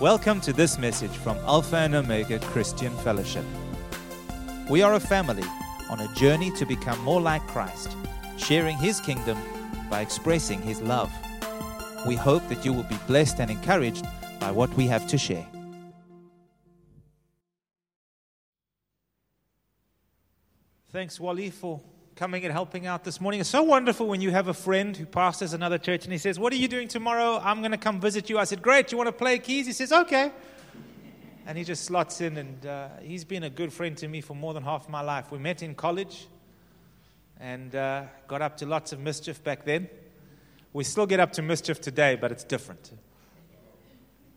Welcome to this message from Alpha and Omega Christian Fellowship. We are a family on a journey to become more like Christ, sharing His kingdom by expressing His love. We hope that you will be blessed and encouraged by what we have to share. Thanks, Wally, for coming and helping out this morning. It's so wonderful when you have a friend who pastors another church and he says, What are you doing tomorrow? I'm going to come visit you. I said, Great, you want to play keys? He says, Okay. And he just slots in, and uh, he's been a good friend to me for more than half my life. We met in college and uh, got up to lots of mischief back then. We still get up to mischief today, but it's different.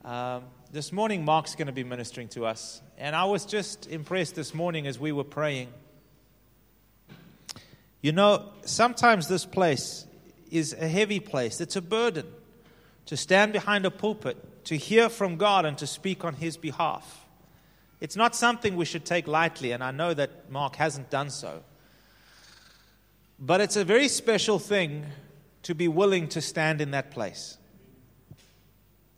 Um, this morning, Mark's going to be ministering to us. And I was just impressed this morning as we were praying you know, sometimes this place is a heavy place, it's a burden to stand behind a pulpit, to hear from God, and to speak on His behalf. It's not something we should take lightly, and I know that Mark hasn't done so. But it's a very special thing to be willing to stand in that place.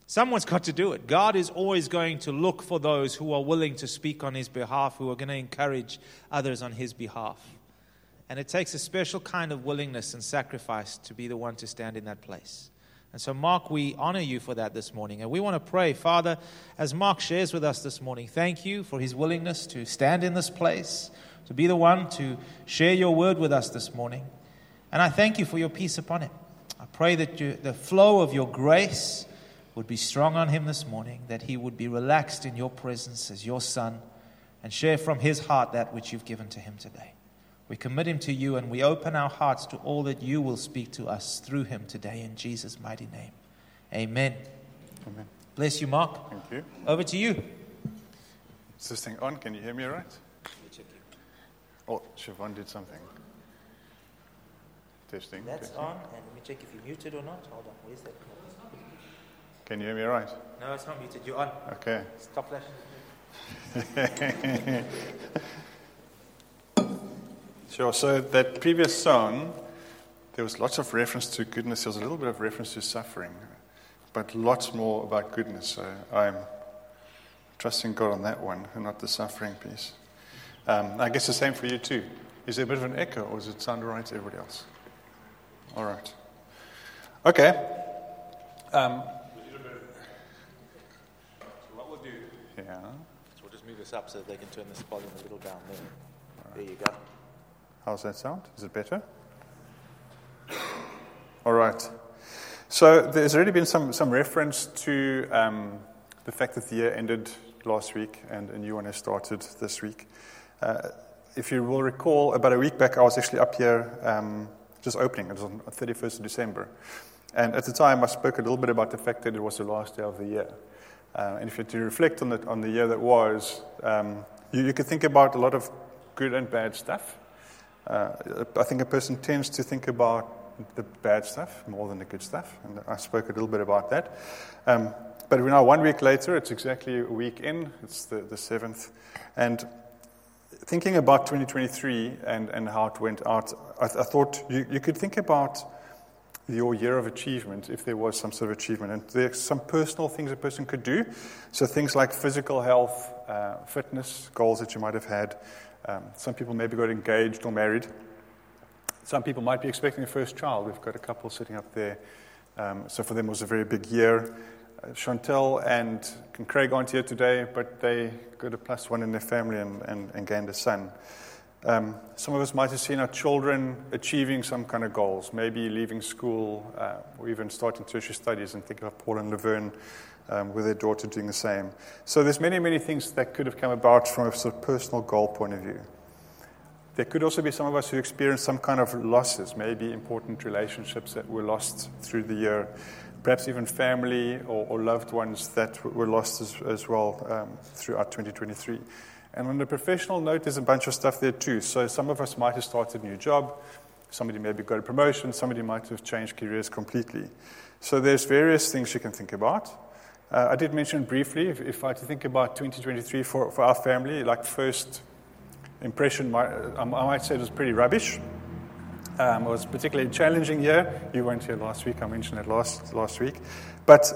Someone's got to do it. God is always going to look for those who are willing to speak on His behalf, who are going to encourage others on His behalf. And it takes a special kind of willingness and sacrifice to be the one to stand in that place. And so, Mark, we honor you for that this morning. And we want to pray, Father, as Mark shares with us this morning, thank you for his willingness to stand in this place, to be the one to share your word with us this morning. And I thank you for your peace upon him. I pray that you, the flow of your grace would be strong on him this morning, that he would be relaxed in your presence as your son, and share from his heart that which you've given to him today. We commit him to you and we open our hearts to all that you will speak to us through him today in Jesus' mighty name. Amen. Amen. Bless you, Mark. Thank you. Over to you. Is this thing on? Can you hear me all right? Oh, Siobhan did something. Testing. That's testing. on, and let me check if you're muted or not. Hold on, where's that? Can you hear me all right? No, it's not muted. You're on. Okay. Stop that. Sure. So that previous song, there was lots of reference to goodness. There was a little bit of reference to suffering, but lots more about goodness. So I'm trusting God on that one and not the suffering piece. Um, I guess the same for you too. Is there a bit of an echo, or does it sound all right to everybody else? All right. Okay. Um, What we'll do, yeah. so we'll just move this up so they can turn this volume a little down there. There you go. How's that sound? Is it better? All right. So there's already been some, some reference to um, the fact that the year ended last week and a new one has started this week. Uh, if you will recall, about a week back, I was actually up here um, just opening. It was on 31st of December. And at the time, I spoke a little bit about the fact that it was the last day of the year. Uh, and if you reflect on the, on the year that was, um, you, you could think about a lot of good and bad stuff. Uh, I think a person tends to think about the bad stuff more than the good stuff, and I spoke a little bit about that. Um, but we're now one week later, it's exactly a week in, it's the, the 7th, and thinking about 2023 and, and how it went out, I, th- I thought you, you could think about your year of achievement if there was some sort of achievement. And there's some personal things a person could do. So things like physical health, uh, fitness, goals that you might have had, um, some people maybe got engaged or married. Some people might be expecting a first child. We've got a couple sitting up there. Um, so for them, it was a very big year. Uh, Chantel and Craig aren't here today, but they got a plus one in their family and, and, and gained a son. Um, some of us might have seen our children achieving some kind of goals, maybe leaving school uh, or even starting tertiary studies, and think of Paul and Laverne um, with their daughter doing the same. So there's many, many things that could have come about from a sort of personal goal point of view. There could also be some of us who experienced some kind of losses, maybe important relationships that were lost through the year, perhaps even family or, or loved ones that were lost as, as well um, throughout 2023. And on the professional note, there's a bunch of stuff there too. So some of us might have started a new job, somebody maybe got a promotion, somebody might have changed careers completely. So there's various things you can think about. Uh, I did mention briefly, if, if I had to think about 2023 for, for our family, like first impression, might, I might say it was pretty rubbish. Um, it was particularly challenging year. You weren't here last week. I mentioned it last, last week. But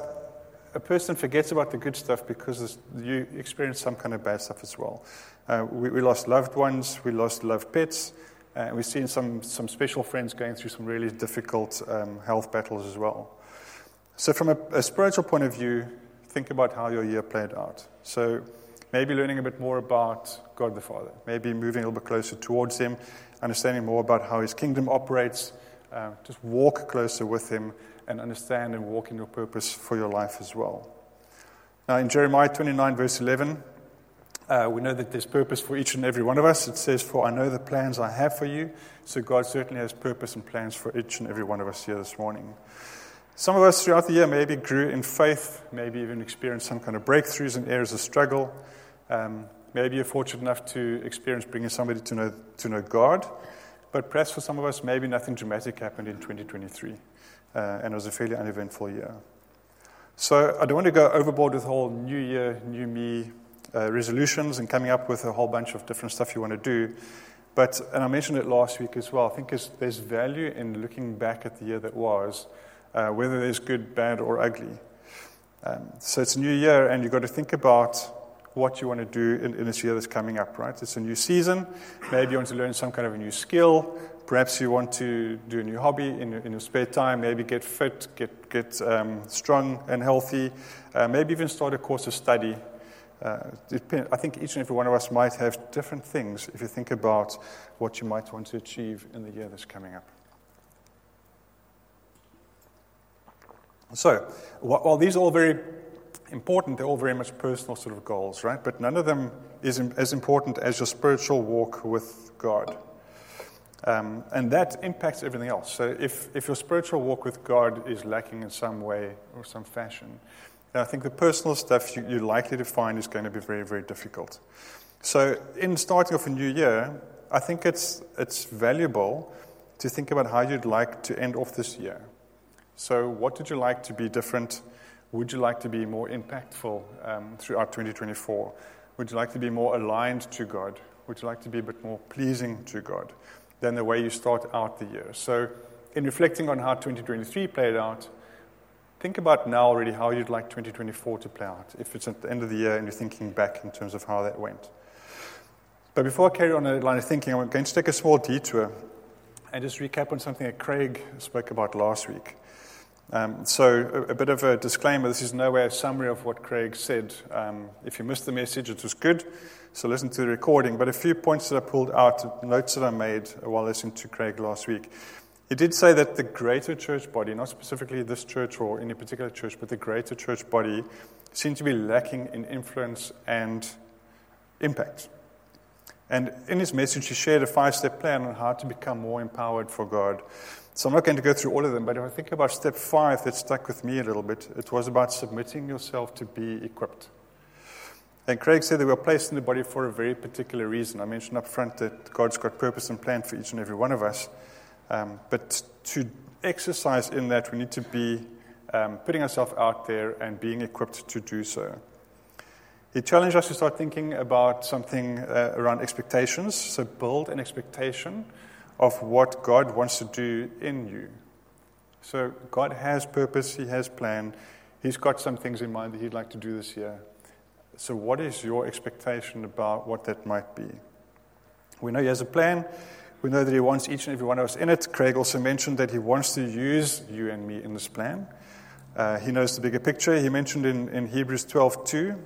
a person forgets about the good stuff because you experience some kind of bad stuff as well. Uh, we, we, lost loved ones, we lost loved pets, and we've seen some, some special friends going through some really difficult um, health battles as well. So, from a, a spiritual point of view, think about how your year played out. So, maybe learning a bit more about God the Father, maybe moving a little bit closer towards Him, understanding more about how His kingdom operates, uh, just walk closer with Him and understand and walk in your purpose for your life as well. Now, in Jeremiah 29, verse 11, uh, we know that there's purpose for each and every one of us. It says, For I know the plans I have for you. So God certainly has purpose and plans for each and every one of us here this morning. Some of us throughout the year maybe grew in faith, maybe even experienced some kind of breakthroughs in areas of struggle. Um, maybe you're fortunate enough to experience bringing somebody to know, to know God. But perhaps for some of us, maybe nothing dramatic happened in 2023 uh, and it was a fairly uneventful year. So I don't want to go overboard with the whole new year, new me uh, resolutions and coming up with a whole bunch of different stuff you want to do. But, and I mentioned it last week as well, I think there's value in looking back at the year that was, uh, whether there's good, bad, or ugly. Um, so it's a new year, and you've got to think about what you want to do in, in, this year that's coming up, right? It's a new season. Maybe you want to learn some kind of a new skill. Perhaps you want to do a new hobby in your, in your spare time, maybe get fit, get, get um, strong and healthy, uh, maybe even start a course of study. Uh, I think each and every one of us might have different things if you think about what you might want to achieve in the year that's coming up. So, while these are all very important, they're all very much personal sort of goals, right? But none of them is as important as your spiritual walk with God. Um, and that impacts everything else. So if, if your spiritual walk with God is lacking in some way or some fashion, I think the personal stuff you, you're likely to find is going to be very, very difficult. So in starting off a new year, I think it's, it's valuable to think about how you'd like to end off this year. So what would you like to be different? Would you like to be more impactful um, throughout 2024? Would you like to be more aligned to God? Would you like to be a bit more pleasing to God? than the way you start out the year. So, in reflecting on how 2023 played out, think about now already how you'd like 2024 to play out, if it's at the end of the year and you're thinking back in terms of how that went. But before I carry on a line of thinking, I'm going to take a small detour and just recap on something that Craig spoke about last week. Um, so, a, a, bit of a disclaimer this is nowhere a summary of what Craig said. Um, if you missed the message, it was good. So listen to the recording. But a few points that I pulled out, notes that I made while listening to Craig last week. He did say that the greater church body, not specifically this church or any particular church, but the greater church body, seemed to be lacking in influence and impact. And in his message, he shared a five step plan on how to become more empowered for God. So I'm not going to go through all of them, but if I think about step five that stuck with me a little bit, it was about submitting yourself to be equipped. And Craig said they were placed in the body for a very particular reason. I mentioned up front that God's got purpose and plan for each and every one of us. Um, but to exercise in that, we need to be um, putting ourselves out there and being equipped to do so. He challenged us to start thinking about something uh, around expectations. So, build an expectation of what God wants to do in you. So, God has purpose, He has plan. He's got some things in mind that He'd like to do this year. So, what is your expectation about what that might be? We know he has a plan. We know that he wants each and every one of us in it. Craig also mentioned that he wants to use you and me in this plan. Uh, he knows the bigger picture. He mentioned in, in Hebrews 12 2,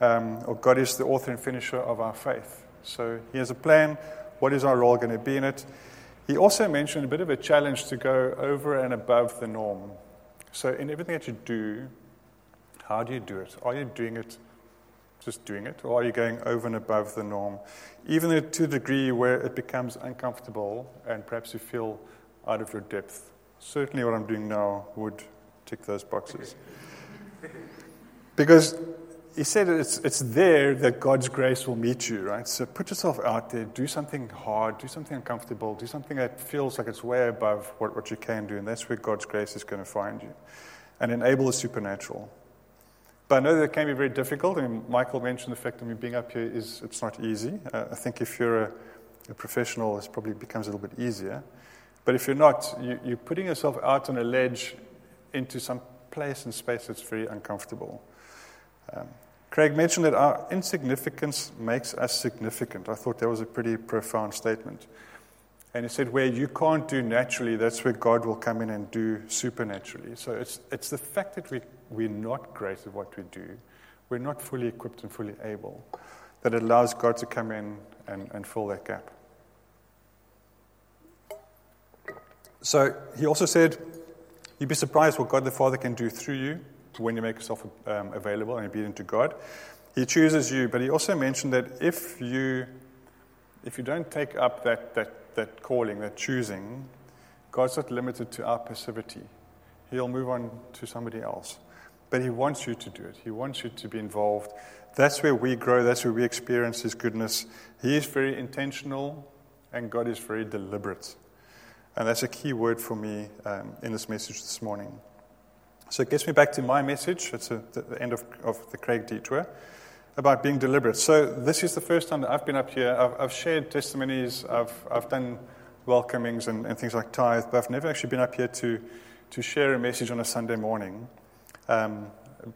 um, oh, God is the author and finisher of our faith. So he has a plan. What is our role going to be in it? He also mentioned a bit of a challenge to go over and above the norm. So, in everything that you do, how do you do it? Are you doing it just doing it? Or are you going over and above the norm? Even to a degree where it becomes uncomfortable and perhaps you feel out of your depth. Certainly, what I'm doing now would tick those boxes. Because he said it's, it's there that God's grace will meet you, right? So put yourself out there, do something hard, do something uncomfortable, do something that feels like it's way above what, what you can do, and that's where God's grace is going to find you. And enable the supernatural. But I know that can be very difficult. I mean, Michael mentioned the fact that me being up here is it's not easy. Uh, I think if you're a, a, professional, it probably becomes a little bit easier. But if you're not, you, you're putting yourself out on a ledge into some place and space that's very uncomfortable. Um, Craig mentioned that our insignificance makes us significant. I thought that was a pretty profound statement. And he said, where you can't do naturally, that's where God will come in and do supernaturally. So it's, it's the fact that we, we're not great at what we do, we're not fully equipped and fully able, that allows God to come in and, and fill that gap. So he also said, You'd be surprised what God the Father can do through you when you make yourself um, available and obedient to God. He chooses you, but he also mentioned that if you, if you don't take up that, that, that calling, that choosing, God's not limited to our passivity. He'll move on to somebody else. But He wants you to do it, He wants you to be involved. That's where we grow, that's where we experience His goodness. He is very intentional, and God is very deliberate. And that's a key word for me um, in this message this morning. So it gets me back to my message. It's a, the end of, of the Craig detour about being deliberate. So this is the first time that I've been up here. I've, I've shared testimonies. I've, I've done welcomings and, and, things like tithe, but I've never actually been up here to, to share a message on a Sunday morning. Um,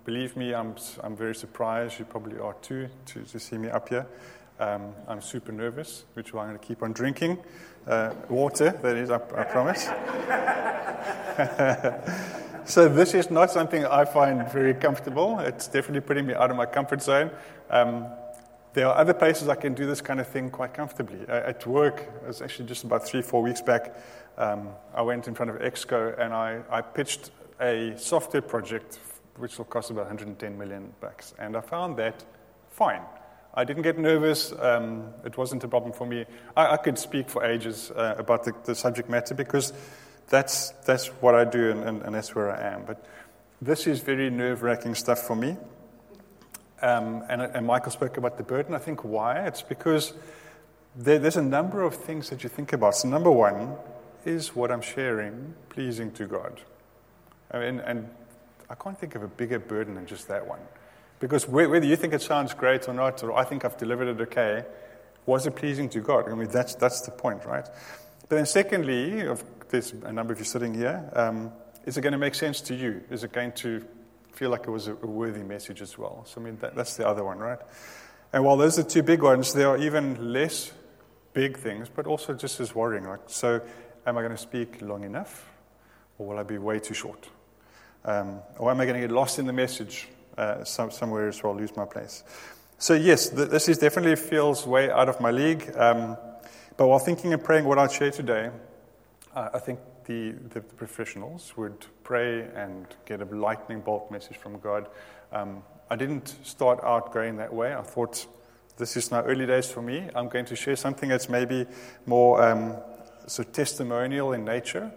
believe me, I'm, I'm very surprised. You probably are too, to, to see me up here. Um, I'm super nervous, which is why I'm going to keep on drinking uh, water, that is, I, I promise. so, this is not something I find very comfortable. It's definitely putting me out of my comfort zone. Um, there are other places I can do this kind of thing quite comfortably. Uh, at work, it was actually just about three, four weeks back, um, I went in front of Exco and I, I pitched a software project which will cost about 110 million bucks. And I found that fine. I didn't get nervous. Um, it wasn't a problem for me. I, I could speak for ages uh, about the, the, subject matter because that's, that's what I do and, and, and that's where I am. But this is very nerve wracking stuff for me. Um, and, and, Michael spoke about the burden. I think why? It's because there, there's a number of things that you think about. So, number one, is what I'm sharing pleasing to God? I mean, and I can't think of a bigger burden than just that one. Because whether you think it sounds great or not, or I think I've delivered it okay, was it pleasing to God? I mean, that's, that's the point, right? But then, secondly, of, there's a number of you sitting here, um, is it going to make sense to you? Is it going to feel like it was a, worthy message as well? So, I mean, that, that's the other one, right? And while those are two big ones, there are even less big things, but also just as worrying. Like, so, am I going to speak long enough, or will I be way too short? Um, or am I going to get lost in the message? uh, some, somewhere as well, lose my place. So, yes, th- this is definitely feels way out of my league. Um, but while thinking and praying what I'd share today, uh, I think the, the, professionals would pray and get a lightning bolt message from God. Um, I didn't start out going that way. I thought, this is now early days for me. I'm going to share something that's maybe more um, of testimonial in nature.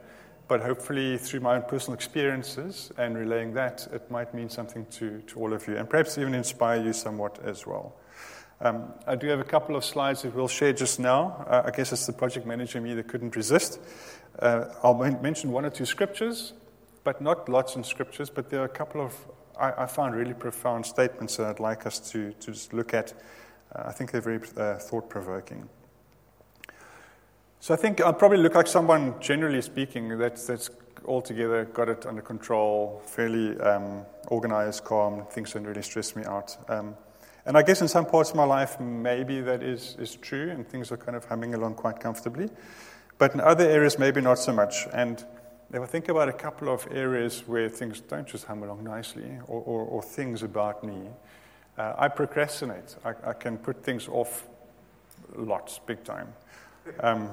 But hopefully, through my own personal experiences and relaying that, it might mean something to, to all of you and perhaps even inspire you somewhat as well. Um, I do have a couple of slides that we'll share just now. Uh, I guess it's the project manager me that couldn't resist. Uh, I'll mention one or two scriptures, but not lots of scriptures, but there are a couple of, I, I found really profound statements that I'd like us to, to just look at. Uh, I think they're very uh, thought provoking. So I think I'll probably look like someone, generally speaking, that's, that's altogether got it under control, fairly um, organized, calm, things don't really stress me out. Um, and I guess in some parts of my life, maybe that is, is true, and things are kind of humming along quite comfortably. But in other areas, maybe not so much. And if I think about a couple of areas where things don't just hum along nicely, or, or, or things about me, uh, I procrastinate. I, I, can put things off lots, big time. Um,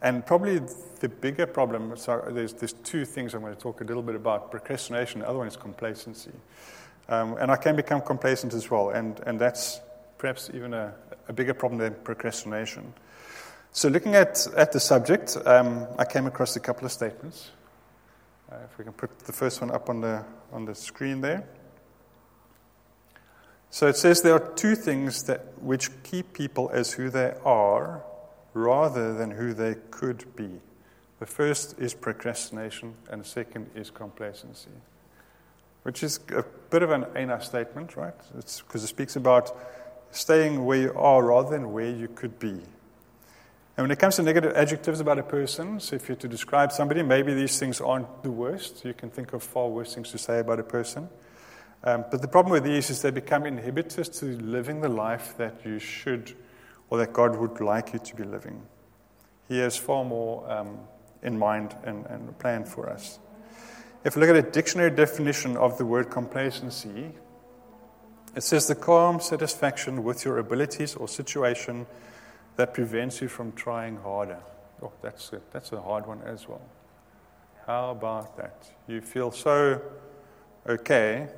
and probably the bigger problem, so there's, there's two things I'm going to talk a little bit about procrastination, the other one is complacency. Um, and I can become complacent as well, and, and that's perhaps even a, a bigger problem than procrastination. So, looking at, at the subject, um, I came across a couple of statements. Uh, if we can put the first one up on the, on the screen there. So it says there are two things that which keep people as who they are rather than who they could be. The first is procrastination, and the second is complacency, which is a bit of an Aina statement, right? Because it speaks about staying where you are rather than where you could be. And when it comes to negative adjectives about a person, so if you're to describe somebody, maybe these things aren't the worst. You can think of far worse things to say about a person. Um, but the problem with these is they become inhibitors to living the life that you should or that God would like you to be living. He has far more um, in mind and, and planned for us. If you look at a dictionary definition of the word complacency, it says the calm satisfaction with your abilities or situation that prevents you from trying harder. Oh, that's a, that's a hard one as well. How about that? You feel so okay,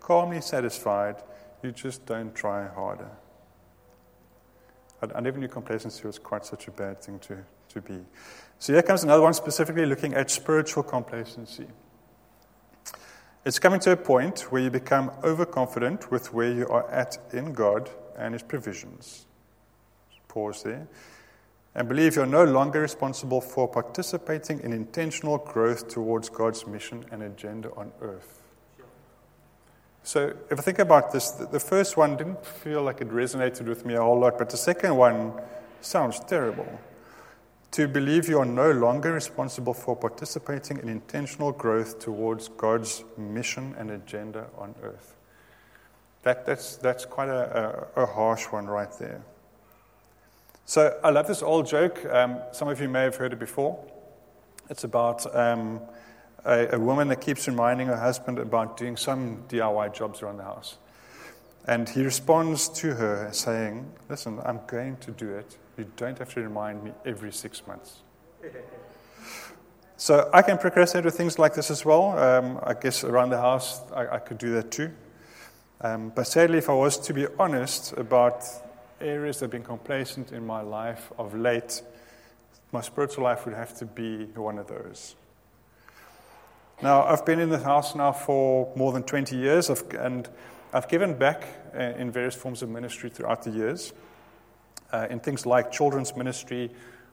calmly satisfied, you just don't try harder. I, I never knew complacency was quite such a bad thing to, to be. So here comes another one specifically looking at spiritual complacency. It's coming to a point where you become overconfident with where you are at in God and His provisions. Pause there. And believe you're no longer responsible for participating in intentional growth towards God's mission and agenda on earth. So, if I think about this, the first one didn't feel like it resonated with me a whole lot, but the second one sounds terrible to believe you are no longer responsible for participating in intentional growth towards God's mission and agenda on earth. That, that's, that's quite a, a, a harsh one right there. So I love this old joke. Um, some of you may have heard it before. It's about um, a, a woman that keeps reminding her husband about doing some DIY jobs around the house. And he responds to her saying, Listen, I'm going to do it. You don't have to remind me every six months. So I can procrastinate with things like this as well. Um, I guess around the house, I, I could do that too. Um, but sadly, if I was to be honest about areas that have been complacent in my life of late, my spiritual life would have to be one of those. Now, I've been in the house now for more than 20 years, and I've given back uh, in various forms of ministry throughout the years uh, in things like children's ministry,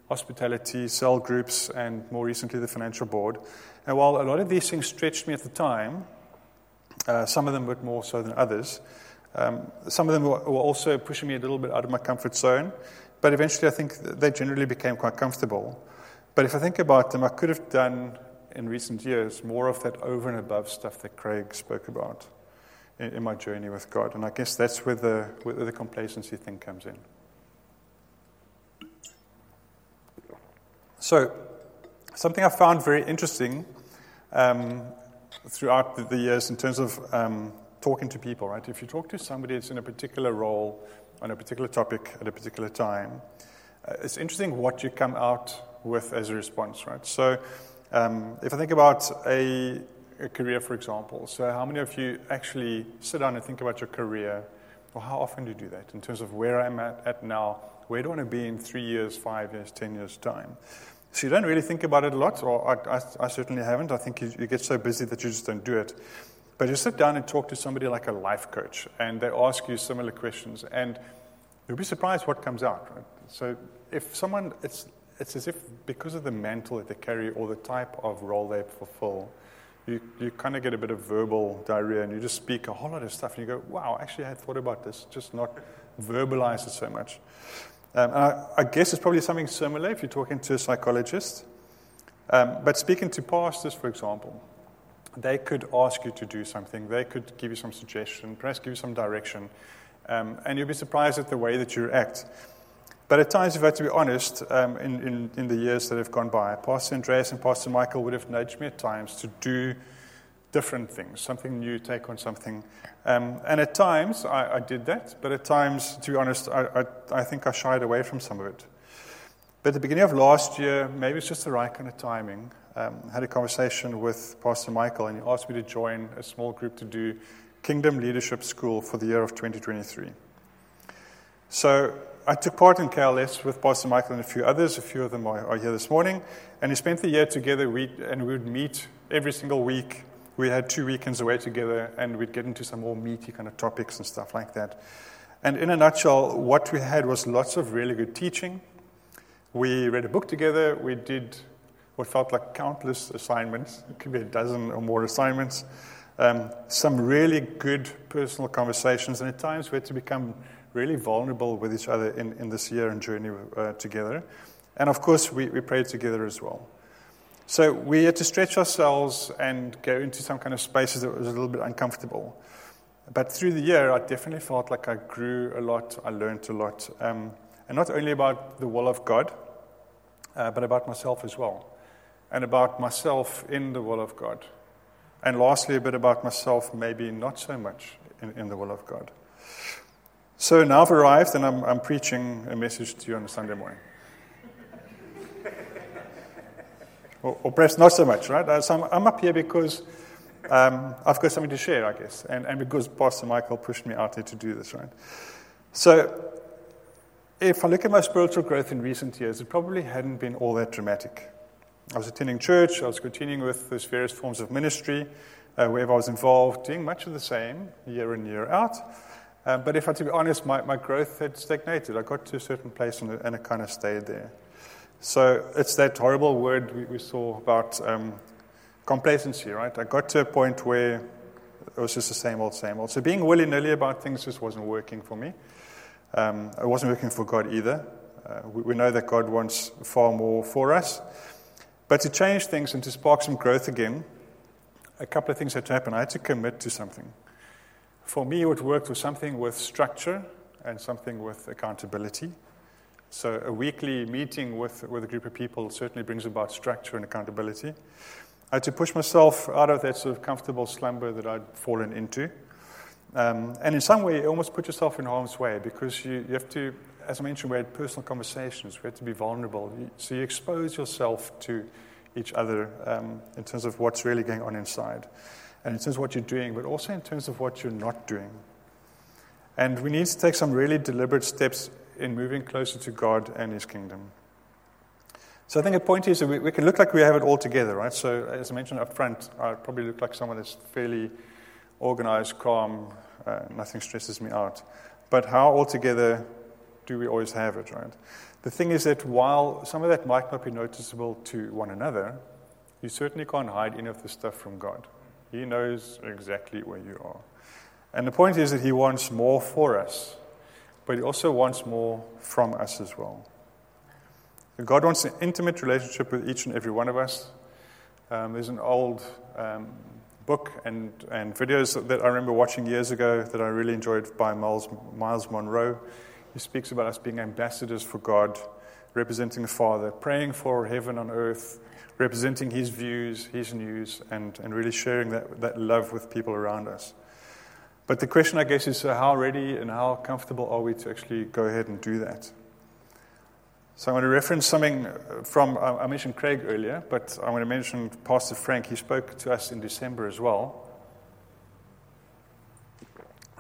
hospitality, cell groups, and more recently the financial board. And while a lot of these things stretched me at the time, uh, some of them bit more so than others, um, some of them were, were also pushing me a little bit out of my comfort zone. But eventually, I think they generally became quite comfortable. But if I think about them, I could have done in recent years more of that over and above stuff that Craig spoke about in, in my journey with God. And I guess that's where the, where the complacency thing comes in. So, something I found very interesting um, throughout the, years in terms of um, talking to people, right? If you talk to somebody that's in a particular role on a particular topic at a particular time, uh, it's interesting what you come out with as a response, right? So, um, if I think about a, a, career, for example, so how many of you actually sit down and think about your career? Or how often do you do that in terms of where I'm at, at now? Where do I want to be in three years, five years, ten years' time? So you don't really think about it a lot, or I, I, I certainly haven't. I think you, you, get so busy that you just don't do it. But you sit down and talk to somebody like a life coach, and they ask you similar questions, and you'll be surprised what comes out. Right? So if someone, it's, it's as if because of the mantle that they carry or the type of role they fulfill, you, you kind of get a bit of verbal diarrhea and you just speak a whole lot of stuff and you go, wow, actually I had thought about this, just not verbalize it so much. Um, I, I, guess it's probably something similar if you're talking to a psychologist. Um, but speaking to pastors, for example, they could ask you to do something, they could give you some suggestion, perhaps give you some direction, um, and you'll be surprised at the way that you react. But at times, if I have to be honest, um, in, in, in, the years that have gone by, Pastor Andreas and Pastor Michael would have nudged me at times to do different things, something new, take on something. Um, and at times, I, I, did that, but at times, to be honest, I, I, I, think I shied away from some of it. But at the beginning of last year, maybe it's just the right kind of timing, um, I had a conversation with Pastor Michael, and he asked me to join a small group to do Kingdom Leadership School for the year of 2023. So I took part in KLS with Pastor Michael and a few others. A few of them are, are here this morning. And we spent the year together, we, and we would meet every single week we had two weekends away together and we'd get into some more meaty kind of topics and stuff like that. And in a nutshell, what we had was lots of really good teaching. We read a book together. We did what felt like countless assignments. It could be a dozen or more assignments. Um, some really good personal conversations, and at times we had to become really vulnerable with each other in, in this year and journey uh, together. And of course, we, we prayed together as well. So we had to stretch ourselves and go into some kind of spaces that was a little bit uncomfortable. But through the year, I definitely felt like I grew a lot, I learned a lot. Um, and not only about the will of God, uh, but about myself as well. And about myself in the will of God. And lastly, a bit about myself, maybe not so much in, in the will of God. So now I've arrived and I'm, I'm preaching a message to you on a Sunday morning. Or, or, perhaps not so much, right? Uh, so I'm, I'm up here because um, I've got something to share, I guess, and, and because Pastor Michael pushed me out here to do this, right? So if I look at my spiritual growth in recent years, it probably hadn't been all that dramatic. I was attending church, I was continuing with those various forms of ministry, uh, wherever I was involved, doing much of the same year in, year out. Um, but if I to be honest, my, my growth had stagnated. I got to a certain place and, and it kind of stayed there. So it's that horrible word we, we saw about um, complacency, right? I got to a point where it was just the same old, same old. So being willy nilly about things just wasn't working for me. Um, it wasn't working for God either. Uh, we, we, know that God wants far more for us. But to change things and to spark some growth again, a couple of things had to happen. I had to commit to something. For me, what worked was something with structure and something with accountability. So, a weekly meeting with, with a group of people certainly brings about structure and accountability. I had to push myself out of that sort of comfortable slumber that I'd fallen into. Um, and in some way, you almost put yourself in harm's way because you, you have to, as I mentioned, we had personal conversations. We had to be vulnerable. So you expose yourself to each other um, in terms of what's really going on inside and in terms of what you're doing, but also in terms of what you're not doing. And we need to take some really deliberate steps in moving closer to God and His kingdom. So I think the point is that we, we can look like we have it all together, right? So as I mentioned up front, I probably look like someone that's fairly organized, calm, uh, nothing stresses me out. But how altogether do we always have it, right? The thing is that while some of that might not be noticeable to one another, you certainly can't hide any of the stuff from God. He knows exactly where you are. And the point is that He wants more for us, but He also wants more from us as well. God wants an intimate relationship with each and every one of us. Um, there's an old um, book and, and videos that I remember watching years ago that I really enjoyed by Miles, Myles Munroe. He speaks about us being ambassadors for God, representing the Father, praying for heaven on earth, representing His views, His news, and, and really sharing that, that love with people around us. But the question, I guess, is how ready and how comfortable are we to actually go ahead and do that? So I'm going to reference something from, I mentioned Craig earlier, but I'm going to mention Pastor Frank. He spoke to us in December as well.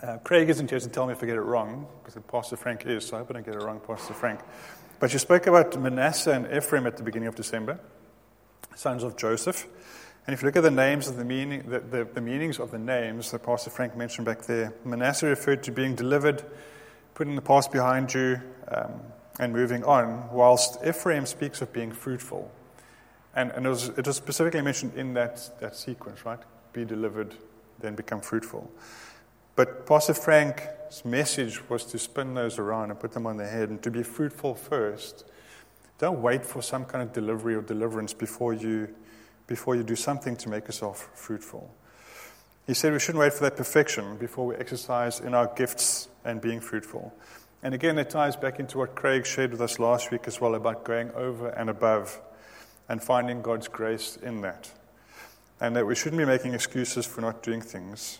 Uh, Craig isn't here to tell me if I get it wrong, because Pastor Frank is, so I hope I don't get it wrong, Pastor Frank. But you spoke about Manasseh and Ephraim at the beginning of December, sons of Joseph. And if you look at the names of the meaning, the, the, the meanings of the names that Pastor Frank mentioned back there, Manasseh referred to being delivered, putting the past behind you, um, and moving on, whilst Ephraim speaks of being fruitful. And, and it, was, it was specifically mentioned in that, that sequence, right? Be delivered, then become fruitful. But Pastor Frank's message was to spin those around and put them on their head and to be fruitful first. Don't wait for some kind of delivery or deliverance before you, before you do something to make yourself fruitful. He said we shouldn't wait for that perfection before we exercise in our gifts and being fruitful. And again, it ties back into what Craig shared with us last week as well about going over and above and finding God's grace in that. And that we shouldn't be making excuses for not doing things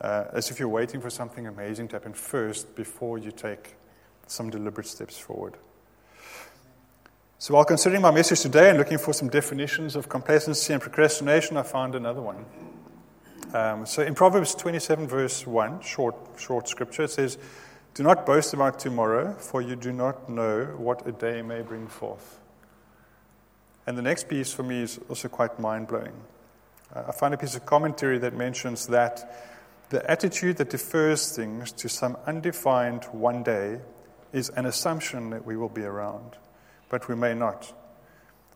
uh, as if you're waiting for something amazing to happen first before you take some deliberate steps forward. So, while considering my message today and looking for some definitions of complacency and procrastination, I found another one. Um, so, in Proverbs 27, verse 1, short, short scripture, it says, do not boast about tomorrow, for you do not know what a day may bring forth. And the next piece for me is also quite mind blowing. Uh, I find a piece of commentary that mentions that the attitude that defers things to some undefined one day is an assumption that we will be around, but we may not.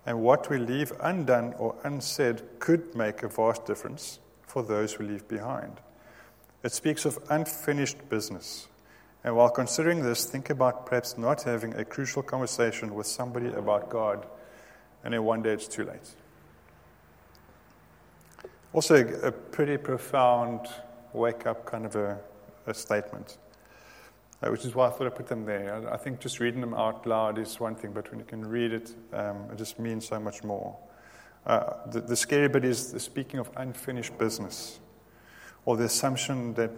And what we leave undone or unsaid could make a vast difference for those we leave behind. It speaks of unfinished business And while considering this, think about perhaps not having a crucial conversation with somebody about God, and then one day it's too late. Also, a pretty profound wake up kind of a, a statement, uh, which is why I thought I put them there. I, I, think just reading them out loud is one thing, but when you can read it, um, it just means so much more. Uh, the, the scary bit is the speaking of unfinished business, or the assumption that,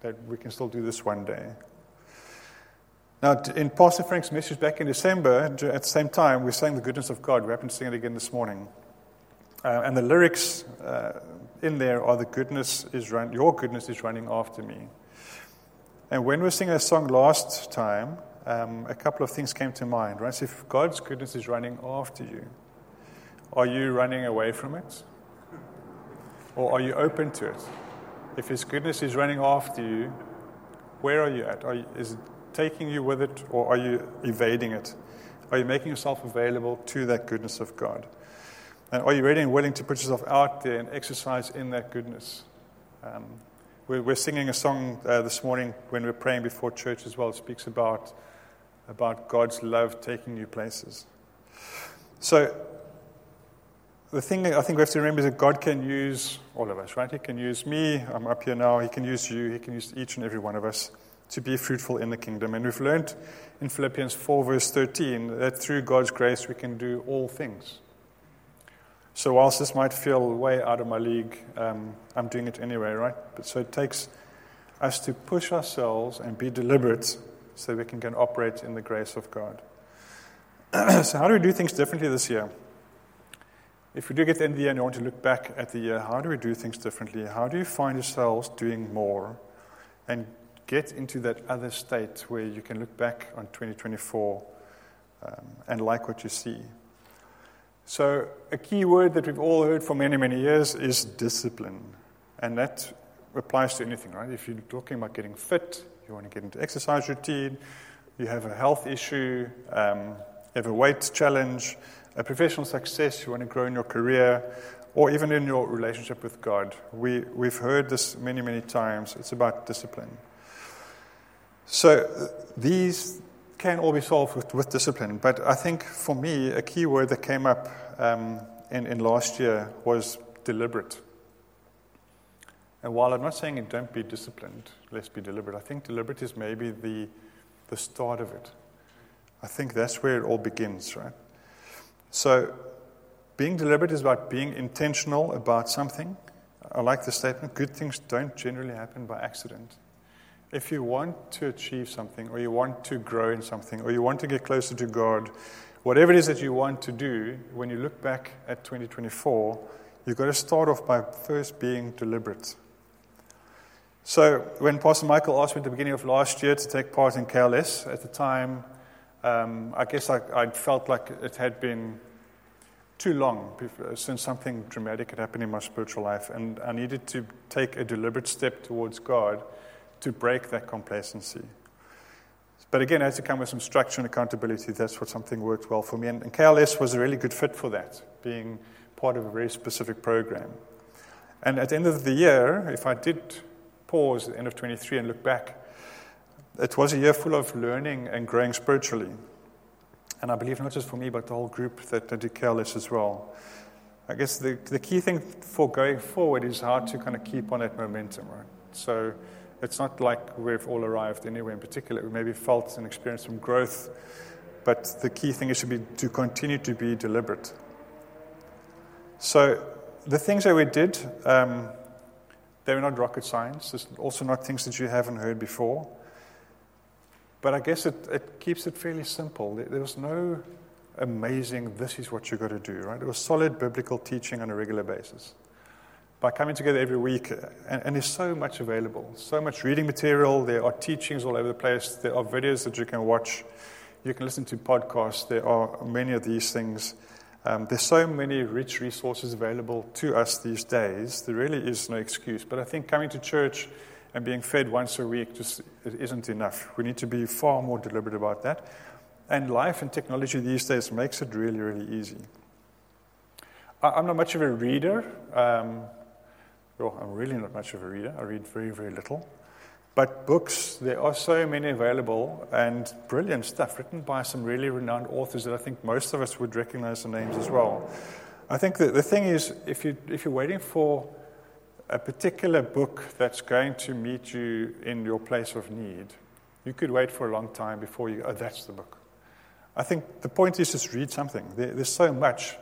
that we can still do this one day. Now, in Pastor Frank's message back in December, at the same time, we sang the goodness of God. We happened to sing it again this morning. Uh, and the lyrics uh, in there are the goodness is run, your goodness is running after me. And when we sing a song last time, um, a couple of things came to mind. Right? So if God's goodness is running after you, are you running away from it? Or are you open to it? If His goodness is running after you, where are you at? Are you, is it taking you with it, or are you evading it? Are you making yourself available to that goodness of God? And are you ready and willing to put yourself out there and exercise in that goodness? Um, we're, we're, singing a song uh, this morning when we're praying before church as well. It speaks about, about God's love taking you places. So, the thing I think we have to remember is that God can use all of us, right? He can use me, I'm up here now. He can use you, He can use each and every one of us to be fruitful in the kingdom. And we've learned in Philippians 4, verse 13, that through God's grace we can do all things. So, whilst this might feel way out of my league, um, I'm doing it anyway, right? But so it takes us to push ourselves and be deliberate so we can, can operate in the grace of God. so, how do we do things differently this year? If we do get to the end of the year and you want to look back at the year, how do we do things differently? How do you find yourselves doing more and get into that other state where you can look back on 2024 um, and like what you see? So, a key word that we've all heard for many, many years is discipline. And that applies to anything, right? If you're talking about getting fit, you want to get into exercise routine, you have a health issue, um, you have a weight challenge, a professional success, you want to grow in your career, or even in your relationship with God. We, we've heard this many, many times. It's about discipline. So, these can all be solved with, with discipline. But I think for me, a key word that came up um, in, in last year was deliberate. And while I'm not saying don't be disciplined, let's be deliberate, I think deliberate is maybe the, the start of it. I think that's where it all begins, right? So, being deliberate is about being intentional about something. I like the statement good things don't generally happen by accident. If you want to achieve something, or you want to grow in something, or you want to get closer to God, whatever it is that you want to do, when you look back at 2024, you've got to start off by first being deliberate. So, when Pastor Michael asked me at the beginning of last year to take part in KLS, at the time, um, I guess I, I felt like it had been too long since something dramatic had happened in my spiritual life, and I needed to take a deliberate step towards God to break that complacency. But again, it had to come with some structure and accountability. That's what something worked well for me. And, and KLS was a really good fit for that, being part of a very specific program. And at the end of the year, if I did pause at the end of 23 and look back, it was a year full of learning and growing spiritually. And I believe not just for me, but the whole group that, that did KLS as well. I guess the, the key thing for going forward is how to kind of keep on that momentum, right? So it's not like we've all arrived anywhere in particular. We maybe felt and experienced some growth, but the key thing is to, be, to continue to be deliberate. So the things that we did, um, they were not rocket science. It's also not things that you haven't heard before. But I guess it, it keeps it fairly simple. There, was no amazing, this is what you've got to do, right? It was solid biblical teaching on a regular basis by coming together every week. And, and, there's so much available, so much reading material. There are teachings all over the place. There are videos that you can watch. You can listen to podcasts. There are many of these things. Um, there's so many rich resources available to us these days. There really is no excuse. But I think coming to church and being fed once a week just isn't enough. We need to be far more deliberate about that. And life and technology these days makes it really, really easy. I'm not much of a reader. Um, well, I'm really not much of a reader. I read very, very little. But books, there are so many available and brilliant stuff written by some really renowned authors that I think most of us would recognize the names as well. I think that the thing is, if, you, if you're waiting for a particular book that's going to meet you in your place of need, you could wait for a long time before you, oh, that's the book. I think the point is just read something. There, there's so much.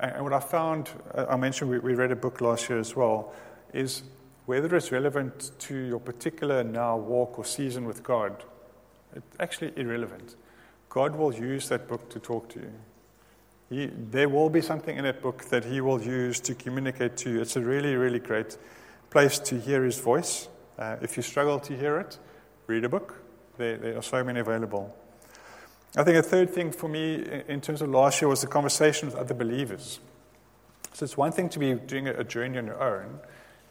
And what I found, I mentioned we, we read a book last year as well, is whether it's relevant to your particular now walk or season with God, it's actually irrelevant. God will use that book to talk to you. He, there will be something in that book that He will use to communicate to you. It's a really, really great place to hear His voice. Uh, if you struggle to hear it, read a book. There, there, are so many available. I think a third thing for me in terms of last year was the conversation with other believers. So it's one thing to be doing a journey on your own,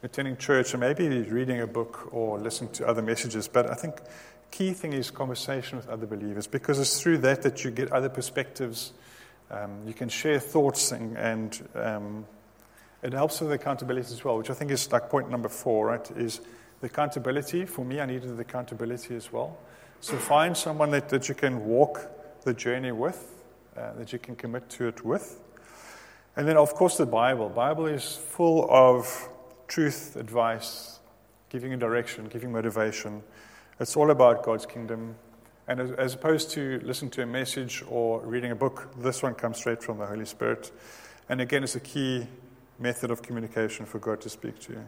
attending church, or maybe reading a book or listening to other messages. But I think key thing is conversation with other believers because it's through that that you get other perspectives. Um, you can share thoughts and, and um, it helps with accountability as well, which I think is like point number four, right? Is the accountability. For me, I needed the accountability as well. So find someone that, that you can walk the journey with, uh, that you can commit to it with. And then, of course, the Bible. Bible is full of truth, advice, giving you direction, giving motivation. It's all about God's kingdom. And as, as opposed to listening to a message or reading a book, this one comes straight from the Holy Spirit. And again, it's a key method of communication for God to speak to you.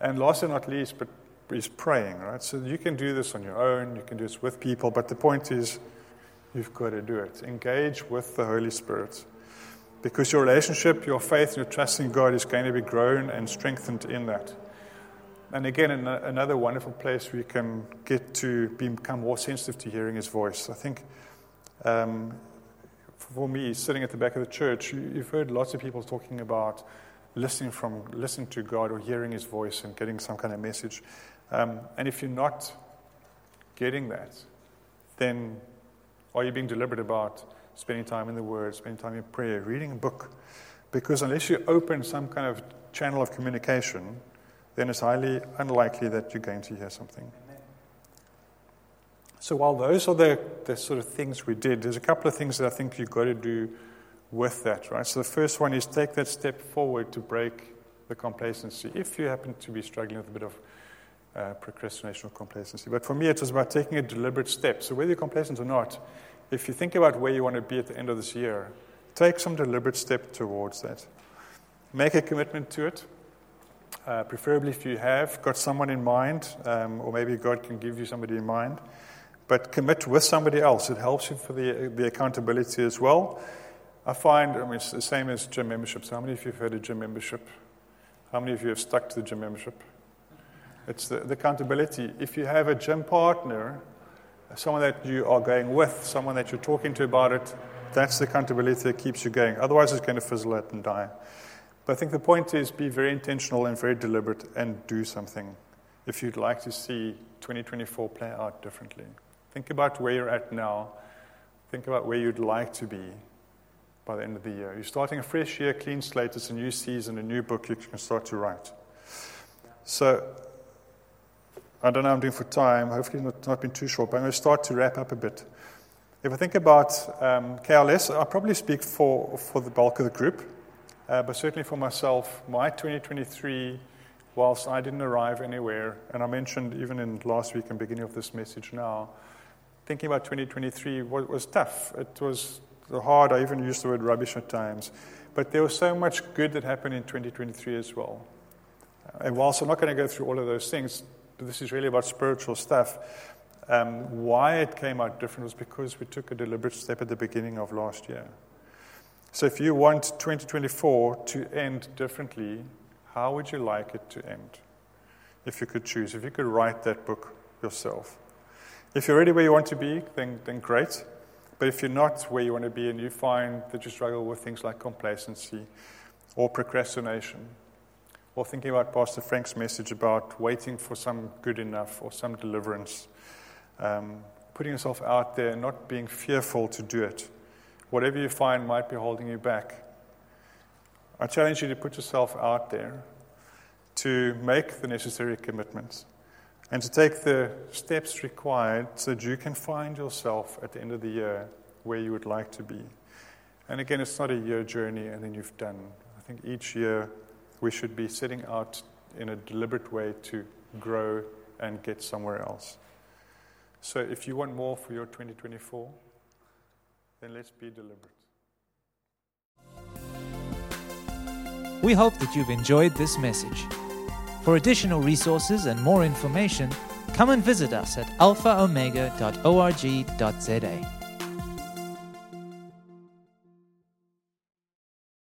And last but not least, but is praying, right? So you can do this on your own, you can do this with people, but the point is you've got to do it. Engage with the Holy Spirit. Because your relationship, your faith, your trust in God is going to be grown and strengthened in that. And again, another wonderful place you can get to become more sensitive to hearing His voice. I think um, for me, sitting at the back of the church, you've heard lots of people talking about listening from listening to God or hearing His voice and getting some kind of message. Um, and if you're not getting that, then are you being deliberate about spending time in the Word, spending time in prayer, reading a book? Because unless you open some kind of channel of communication, then it's highly unlikely that you're going to hear something. So while those are the, the sort of things we did, there's a couple of things that I think you've got to do with that, right? So the first one is take that step forward to break the complacency if you happen to be struggling with a bit of uh, procrastination or complacency. But for me, it was about taking a deliberate step. So whether you're complacent or not, if you think about where you want to be at the end of this year, take some deliberate step towards that. Make a commitment to it. Uh, preferably if you have got someone in mind, um, or maybe God can give you somebody in mind. But commit with somebody else. It helps you for the, the accountability as well. I find, I mean, it's the same as gym memberships. How many of you have had a gym membership? How many of you have stuck to the gym membership? It's the, the accountability. If you have a gym partner, someone that you are going with, someone that you're talking to about it, that's the accountability that keeps you going. Otherwise, it's going to fizzle out and die. But I think the point is be very intentional and very deliberate and do something if you'd like to see 2024 play out differently. Think about where you're at now. Think about where you'd like to be by the end of the year. You're starting a fresh year, clean slate. It's a new season, a new book you can start to write. So, I don't know I'm doing for time. Hopefully, not, not been too short, but I'm going to start to wrap up a bit. If I think about um, KLS, I'll probably speak for, for the bulk of the group, uh, but certainly for myself, my 2023, whilst I didn't arrive anywhere, and I mentioned even in last week and beginning of this message now, thinking about 2023 was, was tough. It was hard. I even used the word rubbish at times. But there was so much good that happened in 2023 as well. And whilst I'm not going to go through all of those things, this is really about spiritual stuff. Um, why it came out different was because we took a deliberate step at the beginning of last year. So if you want 2024 to end differently, how would you like it to end? If you could choose, if you could write that book yourself. If you're already where you want to be, then, then great. But if you're not where you want to be and you find that you struggle with things like complacency or procrastination, or thinking about Pastor Frank's message about waiting for some good enough or some deliverance, um, putting yourself out there, not being fearful to do it, whatever you find might be holding you back, I challenge you to put yourself out there, to make the necessary commitments, and to take the steps required so that you can find yourself at the end of the year where you would like to be. And again, it's not a year journey and then you've done. I think each year we should be setting out in a deliberate way to grow and get somewhere else. So if you want more for your 2024, then let's be deliberate. We hope that you've enjoyed this message. For additional resources and more information, come and visit us at alphaomega.org.za.